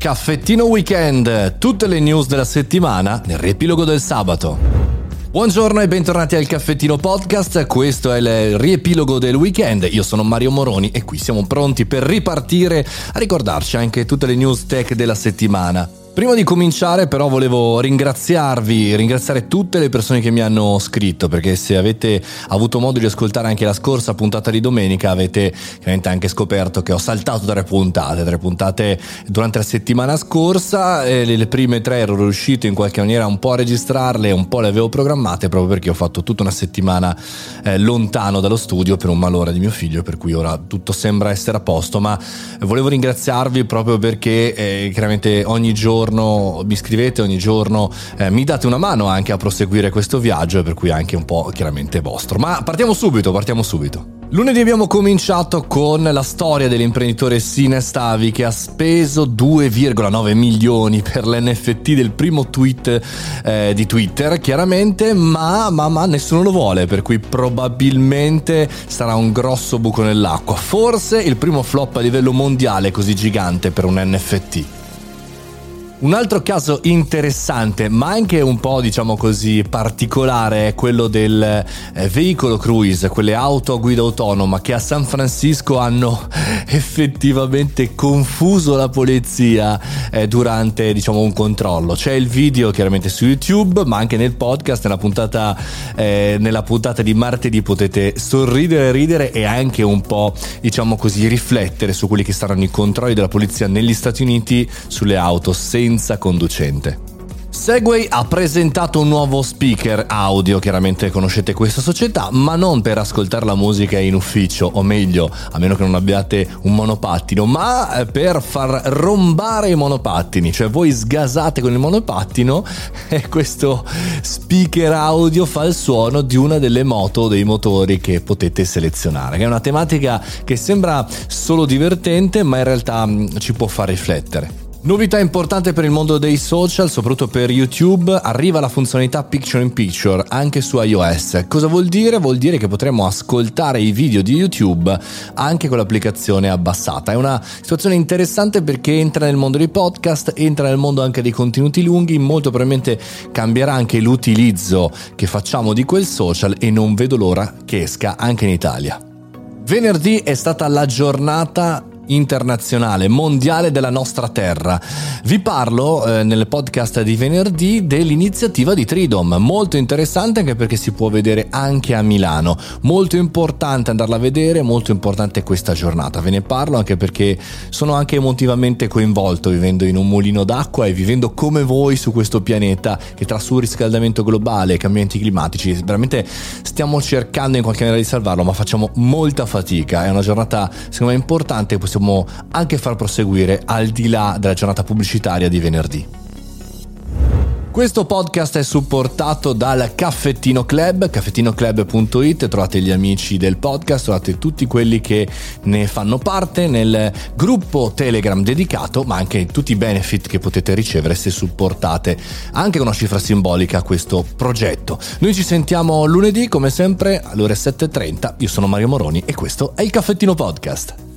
Caffettino Weekend, tutte le news della settimana nel riepilogo del sabato. Buongiorno e bentornati al Caffettino Podcast, questo è il riepilogo del weekend, io sono Mario Moroni e qui siamo pronti per ripartire a ricordarci anche tutte le news tech della settimana. Prima di cominciare però volevo ringraziarvi, ringraziare tutte le persone che mi hanno scritto perché se avete avuto modo di ascoltare anche la scorsa puntata di domenica avete chiaramente anche scoperto che ho saltato tre puntate, tre puntate durante la settimana scorsa le prime tre ero riuscito in qualche maniera un po' a registrarle, un po' le avevo programmate proprio perché ho fatto tutta una settimana eh, lontano dallo studio per un malore di mio figlio per cui ora tutto sembra essere a posto ma volevo ringraziarvi proprio perché eh, chiaramente ogni giorno giorno mi scrivete, ogni giorno eh, mi date una mano anche a proseguire questo viaggio, per cui anche un po' chiaramente vostro. Ma partiamo subito, partiamo subito. Lunedì abbiamo cominciato con la storia dell'imprenditore Sinestavi che ha speso 2,9 milioni per l'NFT del primo tweet eh, di Twitter, chiaramente, ma, ma, ma nessuno lo vuole, per cui probabilmente sarà un grosso buco nell'acqua. Forse il primo flop a livello mondiale così gigante per un NFT. Un altro caso interessante, ma anche un po' diciamo così particolare, è quello del eh, veicolo cruise, quelle auto a guida autonoma che a San Francisco hanno effettivamente confuso la polizia eh, durante diciamo un controllo. C'è il video chiaramente su YouTube, ma anche nel podcast, nella puntata, eh, nella puntata di martedì potete sorridere, ridere e anche un po' diciamo così riflettere su quelli che saranno i controlli della polizia negli Stati Uniti sulle auto senza conducente. Segway ha presentato un nuovo speaker audio, chiaramente conoscete questa società, ma non per ascoltare la musica in ufficio, o meglio, a meno che non abbiate un monopattino, ma eh, per far rombare i monopattini, cioè voi sgasate con il monopattino e questo speaker audio fa il suono di una delle moto o dei motori che potete selezionare, che è una tematica che sembra solo divertente, ma in realtà mm, ci può far riflettere. Novità importante per il mondo dei social, soprattutto per YouTube, arriva la funzionalità Picture in Picture anche su iOS. Cosa vuol dire? Vuol dire che potremo ascoltare i video di YouTube anche con l'applicazione abbassata. È una situazione interessante perché entra nel mondo dei podcast, entra nel mondo anche dei contenuti lunghi, molto probabilmente cambierà anche l'utilizzo che facciamo di quel social e non vedo l'ora che esca anche in Italia. Venerdì è stata la giornata internazionale, mondiale della nostra terra. Vi parlo eh, nel podcast di venerdì dell'iniziativa di Tridom, molto interessante anche perché si può vedere anche a Milano. Molto importante andarla a vedere, molto importante questa giornata. Ve ne parlo anche perché sono anche emotivamente coinvolto vivendo in un mulino d'acqua e vivendo come voi su questo pianeta che tra surriscaldamento globale e cambiamenti climatici veramente stiamo cercando in qualche maniera di salvarlo, ma facciamo molta fatica. È una giornata secondo me importante, possiamo possiamo anche far proseguire al di là della giornata pubblicitaria di venerdì. Questo podcast è supportato dal Caffettino Club, caffettinoclub.it, trovate gli amici del podcast, trovate tutti quelli che ne fanno parte nel gruppo Telegram dedicato, ma anche tutti i benefit che potete ricevere se supportate anche con una cifra simbolica questo progetto. Noi ci sentiamo lunedì come sempre alle ore 7.30, io sono Mario Moroni e questo è il Caffettino Podcast.